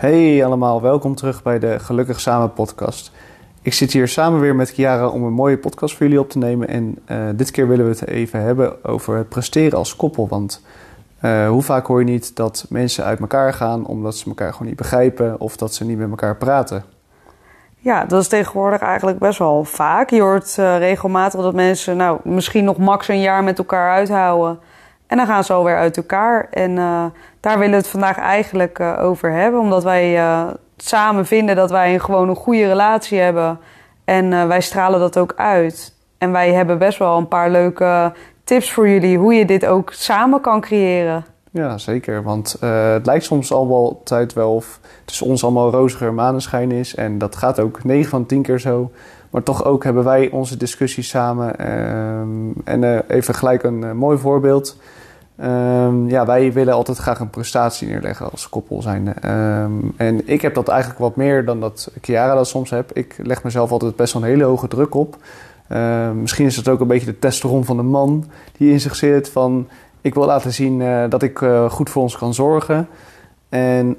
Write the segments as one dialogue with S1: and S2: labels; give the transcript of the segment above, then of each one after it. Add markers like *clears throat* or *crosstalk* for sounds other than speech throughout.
S1: Hey allemaal, welkom terug bij de Gelukkig Samen podcast. Ik zit hier samen weer met Chiara om een mooie podcast voor jullie op te nemen. En uh, dit keer willen we het even hebben over het presteren als koppel. Want uh, hoe vaak hoor je niet dat mensen uit elkaar gaan omdat ze elkaar gewoon niet begrijpen of dat ze niet met elkaar praten?
S2: Ja, dat is tegenwoordig eigenlijk best wel vaak. Je hoort uh, regelmatig dat mensen nou, misschien nog max een jaar met elkaar uithouden. En dan gaan ze alweer uit elkaar. En uh, daar willen we het vandaag eigenlijk uh, over hebben. Omdat wij uh, samen vinden dat wij een, gewoon een goede relatie hebben. En wij stralen dat ook uit. En wij hebben best wel een paar leuke tips voor jullie. Hoe je dit ook samen kan creëren.
S1: Ja, zeker. Want het lijkt soms al wel tijd wel of tussen ons allemaal roziger maneschijn is. En dat gaat ook 9 van 10 keer zo. Maar toch ook hebben wij onze discussies samen. Ehm, en even gelijk een mooi voorbeeld. Um, ja, wij willen altijd graag een prestatie neerleggen als koppel zijn. Um, en ik heb dat eigenlijk wat meer dan dat Chiara dat soms heb. Ik leg mezelf altijd best wel een hele hoge druk op. Uh, misschien is het ook een beetje de testosteron van de man die in zich zit. Van ik wil laten zien uh, dat ik uh, goed voor ons kan zorgen. En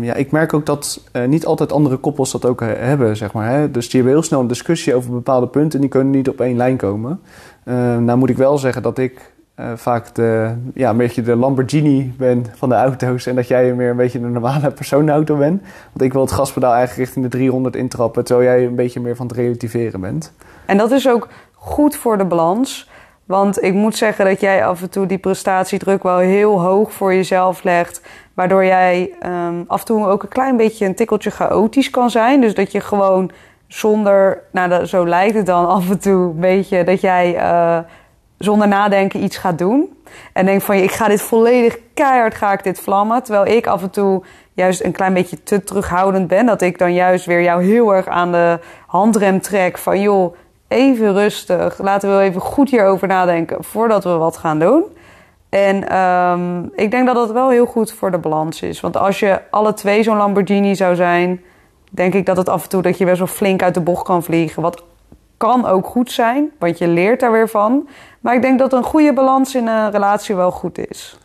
S1: ja, ik merk ook dat uh, niet altijd andere koppels dat ook hebben, zeg maar. Hè? Dus die hebben heel snel een discussie over bepaalde punten en die kunnen niet op één lijn komen. nou moet ik wel zeggen dat ik uh, vaak de, ja, een beetje de Lamborghini ben van de auto's. En dat jij meer een beetje de normale personenauto bent. Want ik wil het gaspedaal eigenlijk richting de 300 intrappen. Terwijl jij een beetje meer van het relativeren bent.
S2: En dat is ook goed voor de balans. Want ik moet zeggen dat jij af en toe die prestatiedruk wel heel hoog voor jezelf legt. Waardoor jij um, af en toe ook een klein beetje een tikkeltje chaotisch kan zijn. Dus dat je gewoon zonder, nou zo lijkt het dan af en toe een beetje, dat jij... Uh, zonder nadenken iets gaat doen. En denk van, ik ga dit volledig keihard, ga ik dit vlammen. Terwijl ik af en toe juist een klein beetje te terughoudend ben. Dat ik dan juist weer jou heel erg aan de handrem trek. Van joh, even rustig. Laten we even goed hierover nadenken voordat we wat gaan doen. En um, ik denk dat dat wel heel goed voor de balans is. Want als je alle twee zo'n Lamborghini zou zijn... denk ik dat het af en toe dat je best wel flink uit de bocht kan vliegen. Wat kan ook goed zijn, want je leert daar weer van. Maar ik denk dat een goede balans in een relatie wel goed is.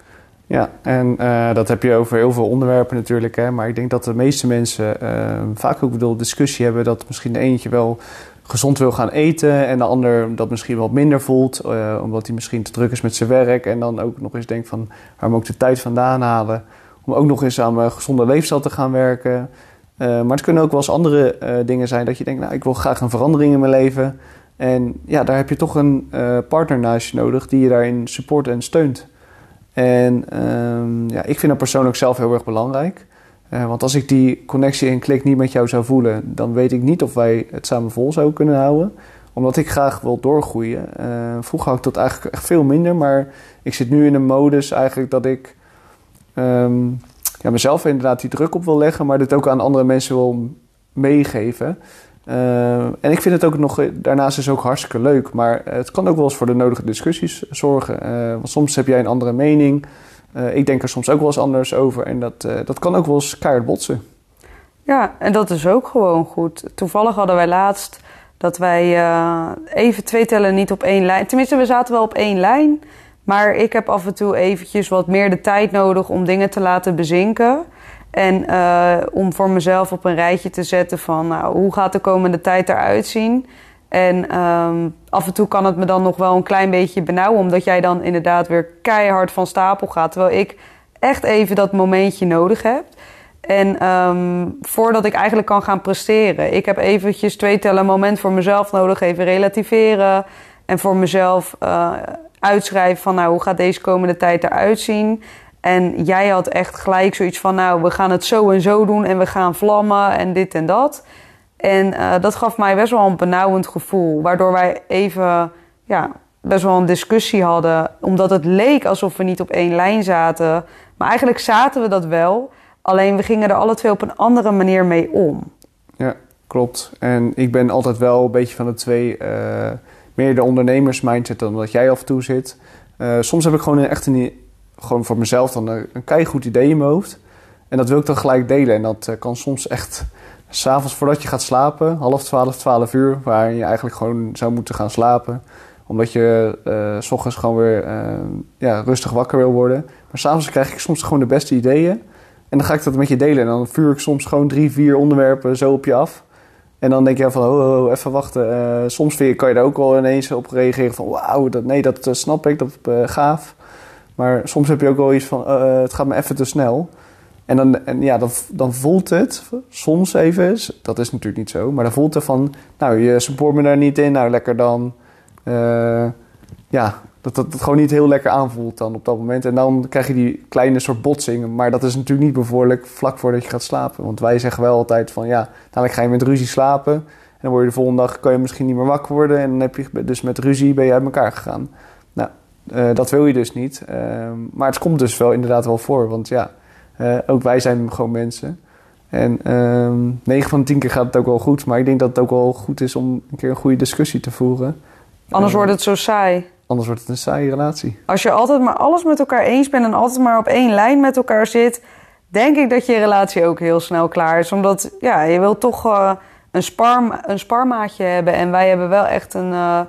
S1: Ja, en uh, dat heb je over heel veel onderwerpen natuurlijk. Hè? Maar ik denk dat de meeste mensen uh, vaak ook bedoel, discussie hebben dat misschien de eentje wel gezond wil gaan eten en de ander dat misschien wat minder voelt, uh, omdat hij misschien te druk is met zijn werk en dan ook nog eens denkt van waar moet ik de tijd vandaan halen om ook nog eens aan mijn gezonde leefstijl te gaan werken. Uh, maar het kunnen ook wel eens andere uh, dingen zijn dat je denkt, nou ik wil graag een verandering in mijn leven. En ja, daar heb je toch een uh, partner naast je nodig die je daarin support en steunt. En um, ja, ik vind dat persoonlijk zelf heel erg belangrijk. Want als ik die connectie en klik niet met jou zou voelen, dan weet ik niet of wij het samen vol zouden kunnen houden. Omdat ik graag wil doorgroeien. Vroeger had ik dat eigenlijk echt veel minder, maar ik zit nu in een modus eigenlijk dat ik um, ja, mezelf inderdaad die druk op wil leggen, maar dit ook aan andere mensen wil meegeven. Uh, en ik vind het ook nog, daarnaast is ook hartstikke leuk, maar het kan ook wel eens voor de nodige discussies zorgen. Uh, want soms heb jij een andere mening. Uh, ik denk er soms ook wel eens anders over en dat, dat kan ook wel eens keihard botsen.
S2: Ja, en dat is ook gewoon goed. Toevallig hadden wij laatst dat wij even twee tellen niet op één lijn. Tenminste, we zaten wel op één lijn. Maar ik heb af en toe eventjes wat meer de tijd nodig om dingen te laten bezinken. En uh, om voor mezelf op een rijtje te zetten van nou, hoe gaat de komende tijd eruit zien. En um, af en toe kan het me dan nog wel een klein beetje benauwen, omdat jij dan inderdaad weer keihard van stapel gaat. Terwijl ik echt even dat momentje nodig heb. En um, voordat ik eigenlijk kan gaan presteren. Ik heb eventjes twee tellen moment voor mezelf nodig, even relativeren. En voor mezelf uh, uitschrijven van nou, hoe gaat deze komende tijd eruit zien. En jij had echt gelijk zoiets van, nou, we gaan het zo en zo doen en we gaan vlammen en dit en dat. En uh, dat gaf mij best wel een benauwend gevoel, waardoor wij even, ja, best wel een discussie hadden, omdat het leek alsof we niet op één lijn zaten. Maar eigenlijk zaten we dat wel, alleen we gingen er alle twee op een andere manier mee om.
S1: Ja, klopt. En ik ben altijd wel een beetje van de twee, uh, meer de ondernemers-mindset dan dat jij af en toe zit. Uh, soms heb ik gewoon echt een gewoon voor mezelf dan een, een keihard idee in mijn hoofd. En dat wil ik dan gelijk delen. En dat uh, kan soms echt s'avonds voordat je gaat slapen, half twaalf, twaalf uur, waar je eigenlijk gewoon zou moeten gaan slapen. Omdat je uh, s ochtends gewoon weer ja, rustig wakker wil worden. Maar s'avonds krijg ik soms gewoon de beste ideeën. En dan ga ik dat met je delen. En dan vuur ik soms gewoon drie, vier onderwerpen zo op je af. En dan denk je van, oh, even wachten. Uh, soms vind je, kan je daar ook wel ineens op reageren van, wauw, dat, nee, dat snap ik, dat uh, gaaf. Maar soms heb je ook wel iets van, het gaat me even te snel. En dan, en ja, dan, dan voelt het soms even, dat is natuurlijk niet zo, maar dan voelt het van, nou, je support me daar niet in, nou, lekker dan. ja, dat, dat het gewoon niet heel lekker aanvoelt dan op dat moment. En dan krijg je die kleine soort botsingen. Maar dat is natuurlijk niet bevorderlijk vlak voordat je gaat slapen. Want wij zeggen wel altijd van ja, dadelijk ga je met ruzie slapen. En dan word je de volgende dag, kan je misschien niet meer wakker worden. En dan heb je dus met ruzie ben je uit elkaar gegaan. Nou, uh, dat wil je dus niet. Uh, maar het komt dus wel inderdaad wel voor. Want ja, uh, ook wij zijn gewoon mensen. En 9 ehm, van de 10 keer gaat het ook wel goed. Maar ik denk dat het ook wel goed is om een keer een goede discussie te voeren.
S2: Anders wordt het zo saai.
S1: Anders wordt het een saaie relatie.
S2: Als je altijd maar alles met elkaar eens bent en altijd maar op één lijn met elkaar zit, denk ik dat je relatie ook heel snel klaar is. Omdat ja, je wil toch uh, een, spar, een sparmaatje hebben. En wij hebben wel echt een uh,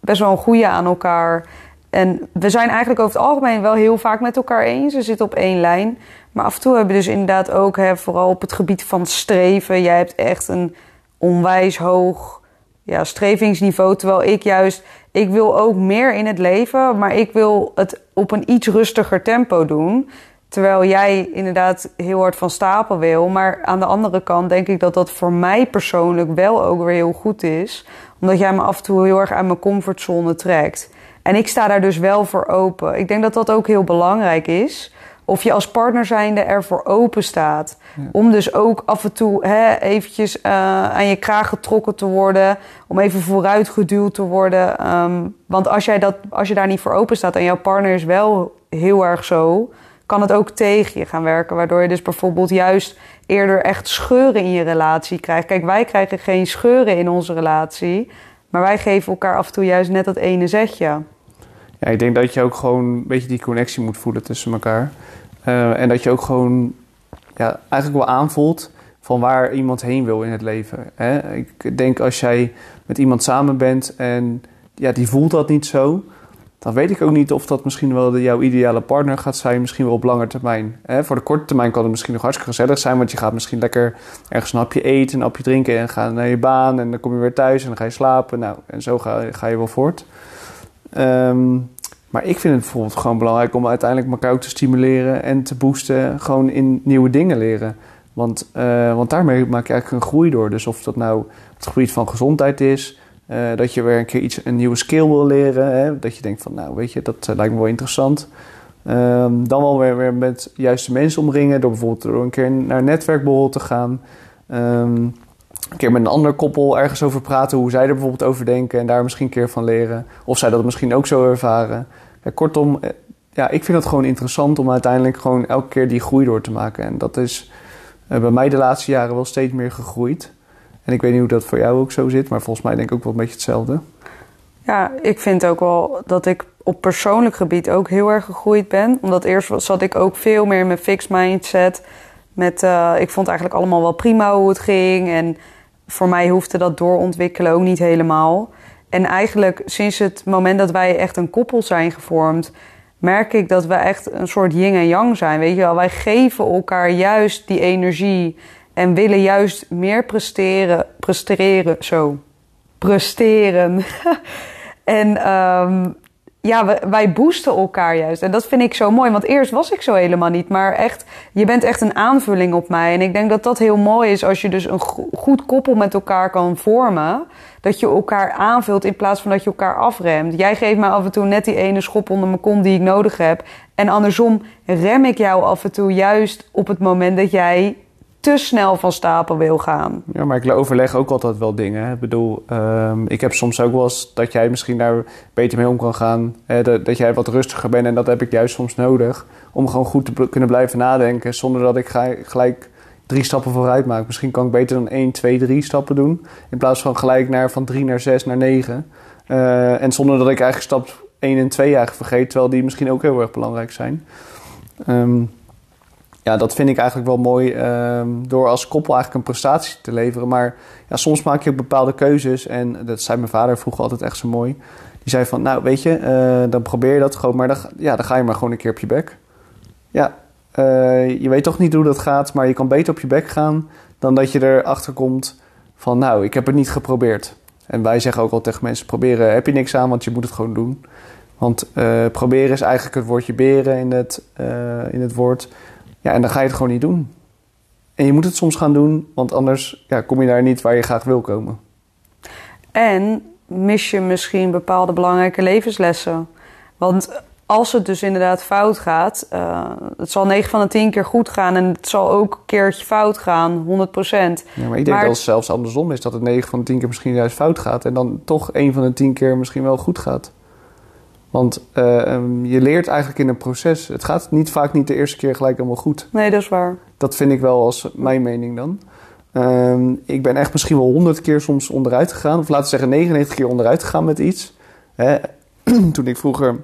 S2: best wel een goede aan elkaar. En we zijn eigenlijk over het algemeen wel heel vaak met elkaar eens. We zitten op één lijn. Maar af en toe hebben we dus inderdaad ook, hè, vooral op het gebied van streven. Jij hebt echt een onwijs hoog ja, strevingsniveau. Terwijl ik juist ik wil ook meer in het leven, maar ik wil het op een iets rustiger tempo doen. Terwijl jij inderdaad heel hard van stapel wil. Maar aan de andere kant denk ik dat dat voor mij persoonlijk wel ook weer heel goed is. Omdat jij me af en toe heel erg uit mijn comfortzone trekt. En ik sta daar dus wel voor open. Ik denk dat dat ook heel belangrijk is of je als partner zijnde ervoor open staat. Om dus ook af en toe hè, eventjes uh, aan je kraag getrokken te worden. Om even vooruit geduwd te worden. Um, want als, jij dat, als je daar niet voor open staat en jouw partner is wel heel erg zo... kan het ook tegen je gaan werken. Waardoor je dus bijvoorbeeld juist eerder echt scheuren in je relatie krijgt. Kijk, wij krijgen geen scheuren in onze relatie... maar wij geven elkaar af en toe juist net dat ene zetje.
S1: Ja, ik denk dat je ook gewoon een beetje die connectie moet voelen tussen elkaar. Uh, en dat je ook gewoon ja, eigenlijk wel aanvoelt van waar iemand heen wil in het leven. Hè? Ik denk als jij met iemand samen bent en ja, die voelt dat niet zo, dan weet ik ook niet of dat misschien wel de, jouw ideale partner gaat zijn, misschien wel op lange termijn. Hè? Voor de korte termijn kan het misschien nog hartstikke gezellig zijn, want je gaat misschien lekker ergens een hapje eten, een hapje drinken en ga naar je baan en dan kom je weer thuis en dan ga je slapen. Nou, en zo ga, ga je wel voort. Um, maar ik vind het bijvoorbeeld gewoon belangrijk om uiteindelijk elkaar ook te stimuleren en te boosten, gewoon in nieuwe dingen leren. Want, uh, want daarmee maak je eigenlijk een groei door. Dus of dat nou het gebied van gezondheid is, uh, dat je weer een keer iets, een nieuwe skill wil leren. Hè? Dat je denkt van, nou weet je, dat uh, lijkt me wel interessant. Um, dan wel weer, weer met juiste mensen omringen, door bijvoorbeeld door een keer naar een netwerkborrel te gaan. Um, een keer met een ander koppel ergens over praten, hoe zij er bijvoorbeeld over denken en daar misschien een keer van leren. Of zij dat misschien ook zo ervaren. Kortom, eh, ja, ik vind het gewoon interessant om uiteindelijk gewoon elke keer die groei door te maken. En dat is uh, bij mij de laatste jaren wel steeds meer gegroeid. En ik weet niet hoe dat voor jou ook zo zit, maar volgens mij denk ik ook wel een beetje hetzelfde.
S2: Ja, ik vind ook wel dat ik op persoonlijk gebied ook heel erg gegroeid ben. Omdat eerst zat ik ook veel meer in mijn fixed mindset. Met, uh, ik vond eigenlijk allemaal wel prima hoe het ging. En voor mij hoefde dat doorontwikkelen ook niet helemaal. En eigenlijk sinds het moment dat wij echt een koppel zijn gevormd, merk ik dat we echt een soort yin en yang zijn. Weet je wel, wij geven elkaar juist die energie en willen juist meer presteren, presteren, zo, presteren. *laughs* en um, ja, wij boosten elkaar juist. En dat vind ik zo mooi. Want eerst was ik zo helemaal niet. Maar echt, je bent echt een aanvulling op mij. En ik denk dat dat heel mooi is als je dus een goed koppel met elkaar kan vormen. Dat je elkaar aanvult in plaats van dat je elkaar afremt. Jij geeft mij af en toe net die ene schop onder mijn kont die ik nodig heb. En andersom rem ik jou af en toe juist op het moment dat jij te snel van stapel wil gaan.
S1: Ja, maar ik overleg ook altijd wel dingen. Ik bedoel, um, ik heb soms ook wel eens dat jij misschien daar beter mee om kan gaan. Hè, dat, dat, jij wat rustiger bent en dat heb ik juist soms nodig. Om gewoon goed te kunnen blijven nadenken zonder dat ik gelijk drie stappen vooruit maak. Misschien kan ik beter dan 1, 2, 3 stappen doen. In plaats van gelijk naar van 3 naar 6 naar 9. Uh, eh, en zonder dat ik eigenlijk stap 1 en 2 eigenlijk vergeet. Terwijl die misschien ook heel erg belangrijk zijn. Um, ja, dat vind ik eigenlijk wel mooi um, door als koppel eigenlijk een prestatie te leveren. Maar ja, soms maak je bepaalde keuzes. En dat zei mijn vader vroeger altijd echt zo mooi. Die zei van, nou weet je, uh, dan probeer je dat gewoon. Maar dan, ja, dan ga je maar gewoon een keer op je bek. Ja, eh, je weet toch niet hoe dat gaat, maar je kan beter op je bek gaan dan dat je erachter komt van, nou, ik heb het niet geprobeerd. En wij zeggen ook al tegen mensen: proberen heb je niks aan, want je moet het gewoon doen. Want uh, proberen is eigenlijk het woordje beren in het, in het woord. Ja, en dan ga je het gewoon niet doen. En je moet het soms gaan doen, want anders ja, kom je daar niet waar je graag wil komen.
S2: En mis je misschien bepaalde belangrijke levenslessen. Want als het dus inderdaad fout gaat, uh, het zal 9 van de 10 keer goed gaan en het zal ook een keertje fout gaan, 100%. Ja,
S1: maar ik denk dat het zelfs andersom is, dat het 9 van de 10 keer misschien juist fout gaat en dan toch 1 van de 10 keer misschien wel goed gaat. Want uh, je leert eigenlijk in een proces. Het gaat niet vaak niet de eerste keer gelijk helemaal goed.
S2: Nee, dat is waar.
S1: Dat vind ik wel als mijn mening dan. Um, ik ben echt misschien wel 100 keer soms onderuit gegaan. Of laten we zeggen 99 keer onderuit gegaan met iets. Hè? *clears throat* Toen ik vroeger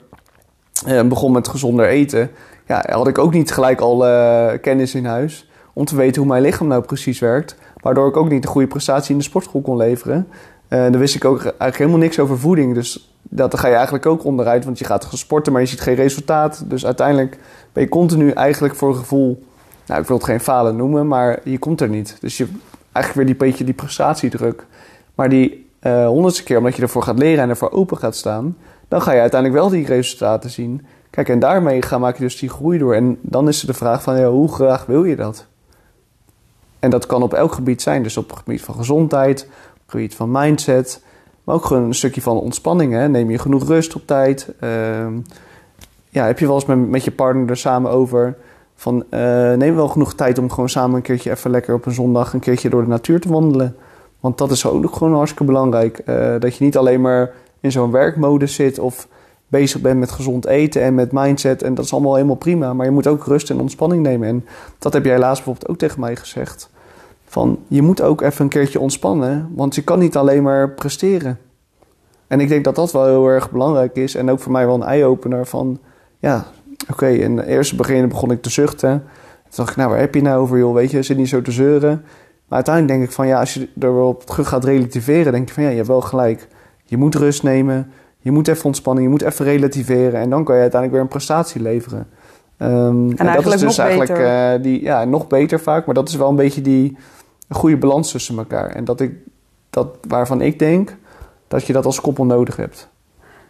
S1: uh, begon met gezonder eten, ja, had ik ook niet gelijk al uh, kennis in huis om te weten hoe mijn lichaam nou precies werkt. Waardoor ik ook niet de goede prestatie in de sportschool kon leveren. Uh, dan wist ik ook eigenlijk helemaal niks over voeding. Dus dat ga je eigenlijk ook onderuit, want je gaat sporten, maar je ziet geen resultaat. Dus uiteindelijk ben je continu eigenlijk voor een gevoel, nou ik wil het geen falen noemen, maar je komt er niet. Dus je eigenlijk weer die beetje die prestatiedruk. Maar die uh, honderdste keer, omdat je ervoor gaat leren en ervoor open gaat staan, dan ga je uiteindelijk wel die resultaten zien. Kijk, en daarmee ga, maak je dus die groei door. En dan is er de vraag van, ja, hoe graag wil je dat? En dat kan op elk gebied zijn. Dus op het gebied van gezondheid, op het gebied van mindset, maar ook gewoon een stukje van ontspanning. Hè? Neem je genoeg rust op tijd? Uh, ja, heb je wel eens met, met je partner er samen over van uh, neem wel genoeg tijd om gewoon samen een keertje even lekker op een zondag een keertje door de natuur te wandelen. Want dat is ook gewoon hartstikke belangrijk. Uh, dat je niet alleen maar in zo'n werkmodus zit of bezig bent met gezond eten en met mindset. En dat is allemaal helemaal prima. Maar je moet ook rust en ontspanning nemen. En dat heb jij laatst bijvoorbeeld ook tegen mij gezegd. Van je moet ook even een keertje ontspannen, want je kan niet alleen maar presteren. En ik denk dat dat wel heel erg belangrijk is. En ook voor mij wel een eye-opener van, ja, oké, okay, in eerste begin begon ik te zuchten. Toen dacht ik, nou, waar heb je nou over, joh? Weet je, zit niet zo te zeuren. Maar uiteindelijk denk ik van, ja, als je er wel op terug gaat relativeren, denk je van, ja, je hebt wel gelijk. Je moet rust nemen, je moet even ontspannen, je moet even relativeren. En dan kan je uiteindelijk weer een prestatie leveren. Um, en, en dat is dus eigenlijk uh, die, ja, nog beter vaak. Maar dat is wel een beetje die goede balans tussen elkaar. En dat ik, dat waarvan ik denk dat je dat als koppel nodig hebt.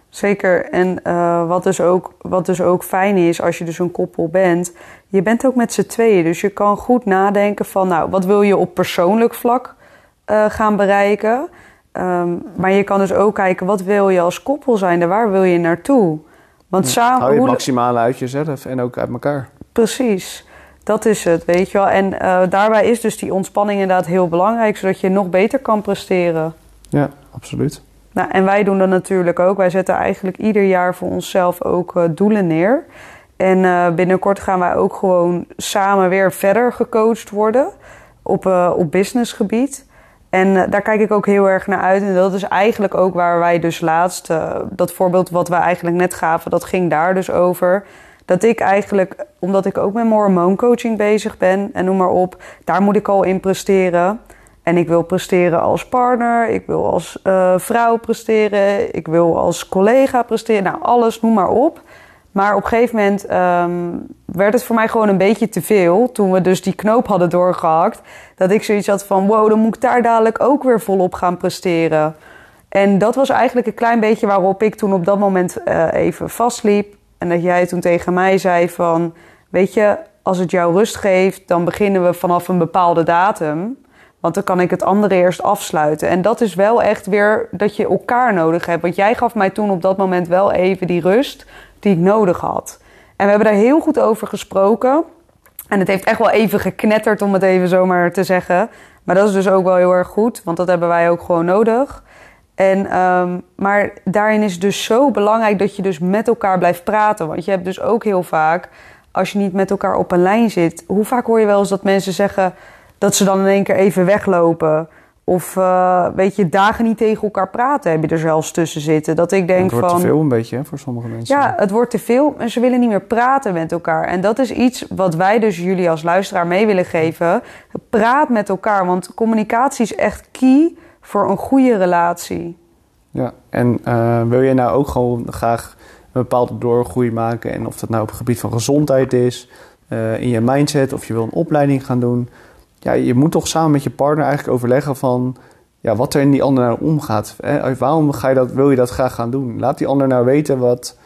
S2: Zeker. En uh, wat, dus ook, wat dus ook fijn is als je dus een koppel bent, je bent ook met z'n tweeën. Dus je kan goed nadenken van, nou, wat wil je op persoonlijk vlak uh, gaan bereiken? Um, maar je kan dus ook kijken, wat wil je als koppel zijn? Waar wil je naartoe?
S1: Want samen, Hou je het maximale uit jezelf en ook uit elkaar.
S2: Precies. Dat is het, weet je wel. En uh, daarbij is dus die ontspanning inderdaad heel belangrijk, zodat je nog beter kan presteren.
S1: Ja, absoluut.
S2: Nou, en wij doen dat natuurlijk ook. Wij zetten eigenlijk ieder jaar voor onszelf ook uh, doelen neer. En uh, binnenkort gaan wij ook gewoon samen weer verder gecoacht worden op, op businessgebied. En daar kijk ik ook heel erg naar uit. En dat is eigenlijk ook waar wij dus laatst, dat voorbeeld wat wij eigenlijk net gaven, dat ging daar dus over. Dat ik eigenlijk, omdat ik ook met hormooncoaching bezig ben en noem maar op, daar moet ik al in presteren. En ik wil presteren als partner, ik wil als uh, vrouw presteren, ik wil als collega presteren. Nou, alles, noem maar op. Maar op een gegeven moment um, werd het voor mij gewoon een beetje te veel. Toen we dus die knoop hadden doorgehakt. Dat ik zoiets had van: wow, dan moet ik daar dadelijk ook weer volop gaan presteren. En dat was eigenlijk een klein beetje waarop ik toen op dat moment uh, even vastliep. En dat jij toen tegen mij zei: van, Weet je, als het jou rust geeft, dan beginnen we vanaf een bepaalde datum. Want dan kan ik het andere eerst afsluiten. En dat is wel echt weer dat je elkaar nodig hebt. Want jij gaf mij toen op dat moment wel even die rust die ik nodig had. En we hebben daar heel goed over gesproken. En het heeft echt wel even geknetterd, om het even zomaar te zeggen. Maar dat is dus ook wel heel erg goed, want dat hebben wij ook gewoon nodig. En, um, maar daarin is het dus zo belangrijk dat je dus met elkaar blijft praten. Want je hebt dus ook heel vaak, als je niet met elkaar op een lijn zit... Hoe vaak hoor je wel eens dat mensen zeggen dat ze dan in één keer even weglopen. Of uh, weet je, dagen niet tegen elkaar praten heb je er zelfs tussen zitten. Dat ik denk
S1: het wordt
S2: van.
S1: te veel een beetje hè, voor sommige mensen.
S2: Ja, het wordt te veel en ze willen niet meer praten met elkaar. En dat is iets wat wij dus jullie als luisteraar mee willen geven. Praat met elkaar, want communicatie is echt key voor een goede relatie.
S1: Ja, en uh, wil je nou ook gewoon graag een bepaalde doorgroei maken? En of dat nou op het gebied van gezondheid is, eh, in je mindset of je wil een opleiding gaan doen. Ja, je moet toch samen met je partner eigenlijk overleggen van ja, wat er in die ander nou omgaat. Hè? Waarom ga je dat, wil je dat graag gaan doen? Laat die ander nou weten wat,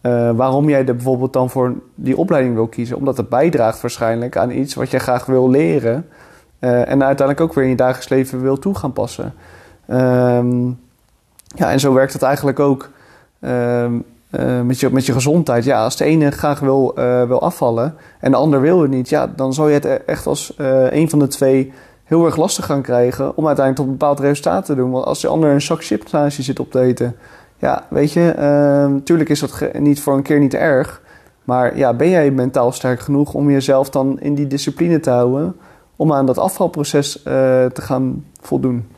S1: eh, waarom jij er bijvoorbeeld dan voor die opleiding wil kiezen. Omdat het bijdraagt waarschijnlijk aan iets wat je graag wil leren. Uh, en uiteindelijk ook weer in je dagelijks leven wil toe gaan passen. Ehm, ja, en zo werkt het eigenlijk ook ehm, eh, met, je, met je gezondheid. Ja, als de ene graag wil, wil afvallen en de ander wil het niet, ja, dan zou je het e-, echt als een van de twee heel erg lastig gaan krijgen om uiteindelijk tot een bepaald resultaat te doen. Want als de ander een zak chipsnaasje zit op te eten, ja, weet je, natuurlijk is dat niet voor een keer niet erg. Maar ja, ben jij mentaal sterk genoeg om jezelf dan in die discipline te houden om aan dat afvalproces uh, te gaan voldoen?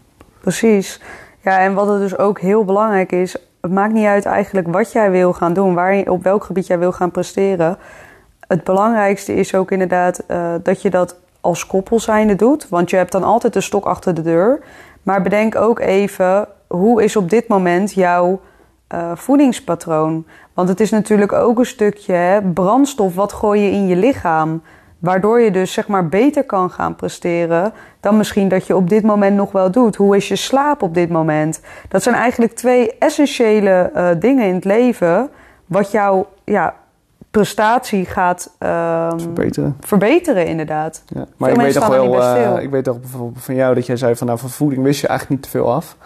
S2: Precies. Ja, en wat het dus ook heel belangrijk is, het maakt niet uit eigenlijk wat jij wil gaan doen, waar op welk gebied jij wil gaan presteren. Het belangrijkste is ook inderdaad uh, dat je dat als koppel zijnde doet, want je hebt dan altijd de stok achter de deur. Maar bedenk ook even, hoe is op dit moment jouw uh, voedingspatroon? Want het is natuurlijk ook een stukje brandstof, wat gooi je in je lichaam? Waardoor je dus zeg maar beter kan gaan presteren dan misschien dat je op dit moment nog wel doet. Hoe is je slaap op dit moment? Dat zijn eigenlijk twee essentiële uh, dingen in het leven. Wat jouw ja, prestatie gaat um,
S1: verbeteren.
S2: verbeteren, inderdaad.
S1: Ja. Maar ik weet, toch wel, uh, ik weet toch bijvoorbeeld van jou dat jij zei van nou van voeding wist je eigenlijk niet te veel af.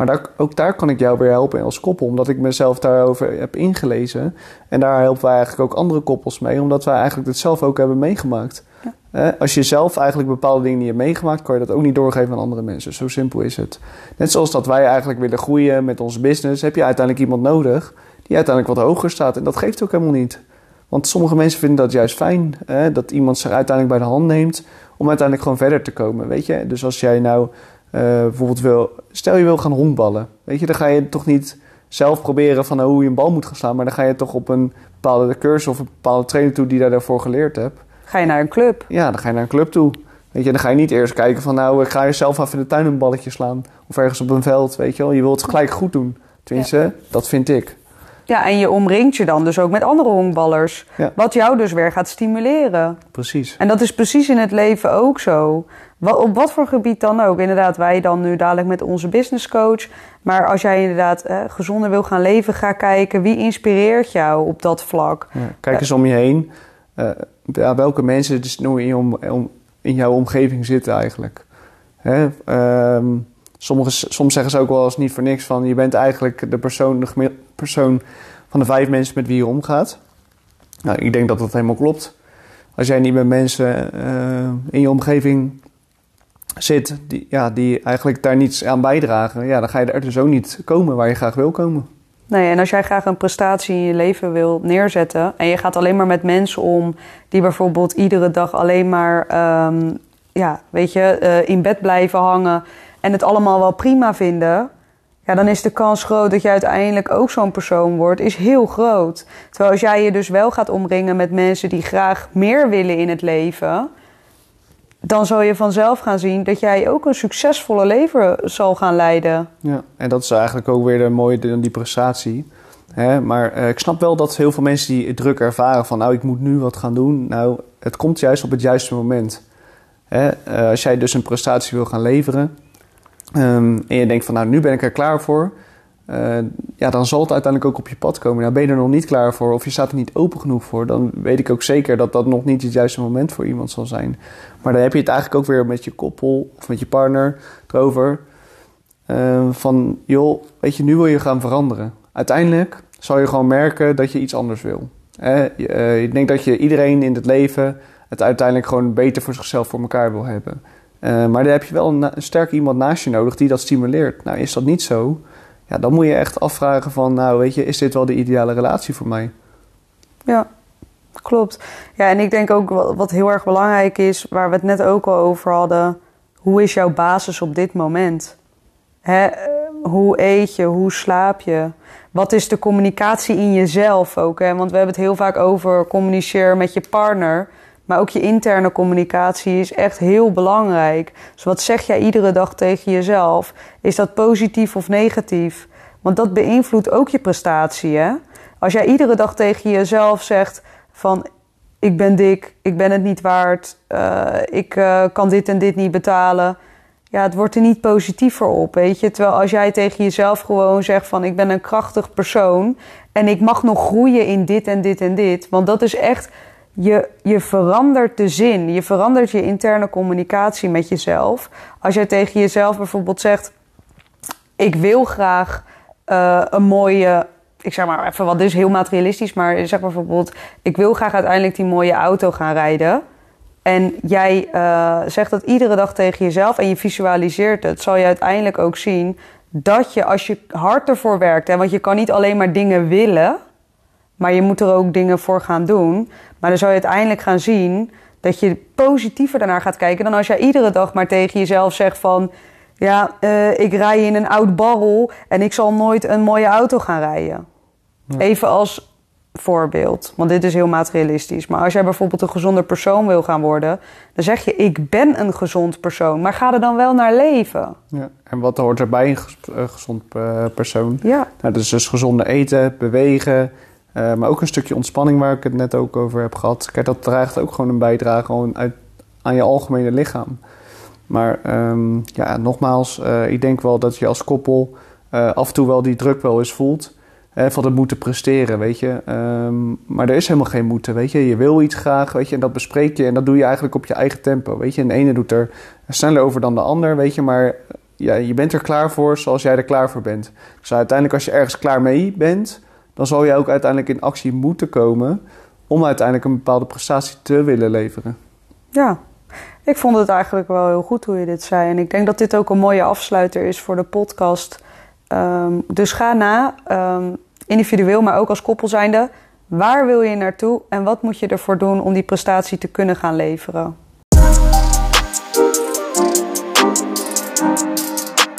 S1: Maar daar, ook daar kan ik jou weer helpen als koppel, omdat ik mezelf daarover heb ingelezen. En daar helpen wij eigenlijk ook andere koppels mee, omdat wij eigenlijk het zelf ook hebben meegemaakt. Ja. als je zelf eigenlijk bepaalde dingen niet hebt meegemaakt, kan je dat ook niet doorgeven aan andere mensen. Zo simpel is het. Net zoals dat wij eigenlijk willen groeien met onze business, heb je uiteindelijk iemand nodig die uiteindelijk wat hoger staat. En dat geeft ook helemaal niet. Want sommige mensen vinden dat juist fijn, hè? dat iemand zich uiteindelijk bij de hand neemt om uiteindelijk gewoon verder te komen. Weet je? Dus als jij nou uh, bijvoorbeeld wil, stel je wil gaan honkballen. Weet je, dan ga je toch niet zelf proberen van hoe je een bal moet gaan slaan. Maar dan ga je toch op een bepaalde cursus of een bepaalde trainer toe die daar daarvoor geleerd hebt.
S2: Ga je naar een club?
S1: Ja, dan ga je naar een club toe. Weet je, dan ga je niet eerst kijken van nou, ik ga je zelf even in de tuin een balletje slaan. Of ergens op een veld, weet je wel. Je wilt het gelijk goed doen. Tenminste, ja. dat vind ik.
S2: Ja, en je omringt je dan dus ook met andere honkballers. Ja. Wat jou dus weer gaat stimuleren.
S1: Precies.
S2: En dat is precies in het leven ook zo. Wat, op wat voor gebied dan ook. Inderdaad, wij dan nu dadelijk met onze business coach. Maar als jij inderdaad eh, gezonder wil gaan leven, ga kijken wie inspireert jou op dat vlak.
S1: Ja, kijk eens om je heen. Uh, ja, welke mensen dus nu in, om, om, in jouw omgeving zitten eigenlijk. Hè? Um, sommige, soms zeggen ze ook wel eens niet voor niks van... je bent eigenlijk de persoon, de persoon van de vijf mensen met wie je omgaat. Nou, ik denk dat dat helemaal klopt. Als jij niet met mensen uh, in je omgeving zit die, ja, die eigenlijk daar niets aan bijdragen, ja, dan ga je er dus ook niet komen waar je graag wil komen.
S2: Nee, en als jij graag een prestatie in je leven wil neerzetten en je gaat alleen maar met mensen om die bijvoorbeeld iedere dag alleen maar, um, ja, weet je, uh, in bed blijven hangen en het allemaal wel prima vinden, ja, dan is de kans groot dat je uiteindelijk ook zo'n persoon wordt, is heel groot. Terwijl als jij je dus wel gaat omringen met mensen die graag meer willen in het leven, dan zal je vanzelf gaan zien dat jij ook een succesvolle leven zal gaan leiden.
S1: Ja, en dat is eigenlijk ook weer de mooie die prestatie. Hè? Maar uh, ik snap wel dat heel veel mensen die druk ervaren van nou ik moet nu wat gaan doen. Nou, het komt juist op het juiste moment. Hè? Uh, als jij dus een prestatie wil gaan leveren um, en je denkt van nou nu ben ik er klaar voor uh, ja, dan zal het uiteindelijk ook op je pad komen. Nou, ben je er nog niet klaar voor of je staat er niet open genoeg voor, dan weet ik ook zeker dat dat nog niet het juiste moment voor iemand zal zijn. Maar dan heb je het eigenlijk ook weer met je koppel of met je partner erover. Uh, van joh, weet je, nu wil je gaan veranderen. Uiteindelijk zal je gewoon merken dat je iets anders wil. Eh, ik denk dat je iedereen in het leven het uiteindelijk gewoon beter voor zichzelf voor elkaar wil hebben. Uh, maar dan heb je wel een, sterk iemand naast je nodig die dat stimuleert. Nou, is dat niet zo, ja, dan moet je echt afvragen van, nou weet je, is dit wel de ideale relatie voor mij?
S2: Ja, klopt. Ja, en ik denk ook wat heel erg belangrijk is, waar we het net ook al over hadden, hoe is jouw basis op dit moment? Hè? Hoe eet je? Hoe slaap je? Wat is de communicatie in jezelf ook? Hè? Want we hebben het heel vaak over communiceren met je partner. Maar ook je interne communicatie is echt heel belangrijk. Dus wat zeg jij iedere dag tegen jezelf? Is dat positief of negatief? Want dat beïnvloedt ook je prestatie. Hè? Als jij iedere dag tegen jezelf zegt van ik ben dik, ik ben het niet waard, uh, ik uh, kan dit en dit niet betalen. Ja, het wordt er niet positiever op, weet je. Terwijl als jij tegen jezelf gewoon zegt van ik ben een krachtig persoon en ik mag nog groeien in dit en dit en dit. Want dat is echt, je, je verandert de zin, je verandert je interne communicatie met jezelf. Als jij tegen jezelf bijvoorbeeld zegt, ik wil graag uh, een mooie ik zeg maar even wat, is heel materialistisch, maar zeg bijvoorbeeld, ik wil graag uiteindelijk die mooie auto gaan rijden. En jij uh, zegt dat iedere dag tegen jezelf en je visualiseert het, zal je uiteindelijk ook zien dat je als je hard ervoor werkt, hè, want je kan niet alleen maar dingen willen, maar je moet er ook dingen voor gaan doen. Maar dan zal je uiteindelijk gaan zien dat je positiever daarnaar gaat kijken dan als jij iedere dag maar tegen jezelf zegt van ja, uh, ik rij in een oud barrel en ik zal nooit een mooie auto gaan rijden. Even als voorbeeld, want dit is heel materialistisch. Maar als jij bijvoorbeeld een gezonder persoon wil gaan worden, dan zeg je: Ik ben een gezond persoon, maar ga er dan wel naar leven.
S1: Ja. En wat hoort erbij een gezond eh, persoon?
S2: Ja.
S1: Nou, dat is dus gezonde eten, bewegen, uh, maar ook een stukje ontspanning waar ik het net ook over heb gehad. Kijk, dat draagt ook gewoon een bijdrage gewoon uit, aan je algemene lichaam. Maar um, ja, nogmaals, uh, ik denk wel dat je als koppel af en toe wel die druk wel eens voelt van het moeten presteren, weet je. Um, maar er is helemaal geen moeten, weet je. Je wil iets graag, weet je, en dat bespreek je en dat doe je eigenlijk op je eigen tempo, weet je. En de ene doet er sneller over dan de ander, weet je, maar ja, je bent er klaar voor zoals jij er klaar voor bent. Dus uiteindelijk als je ergens klaar mee bent, dan zal je ook uiteindelijk in actie moeten komen om uiteindelijk een bepaalde prestatie te willen leveren.
S2: Ja, ik vond het eigenlijk wel heel goed hoe je dit zei. En ik denk dat dit ook een mooie afsluiter is voor de podcast. Ehm, dus ga na, ehm, individueel, maar ook als koppel zijnde. Waar wil je naartoe en wat moet je ervoor doen om die prestatie te kunnen gaan leveren?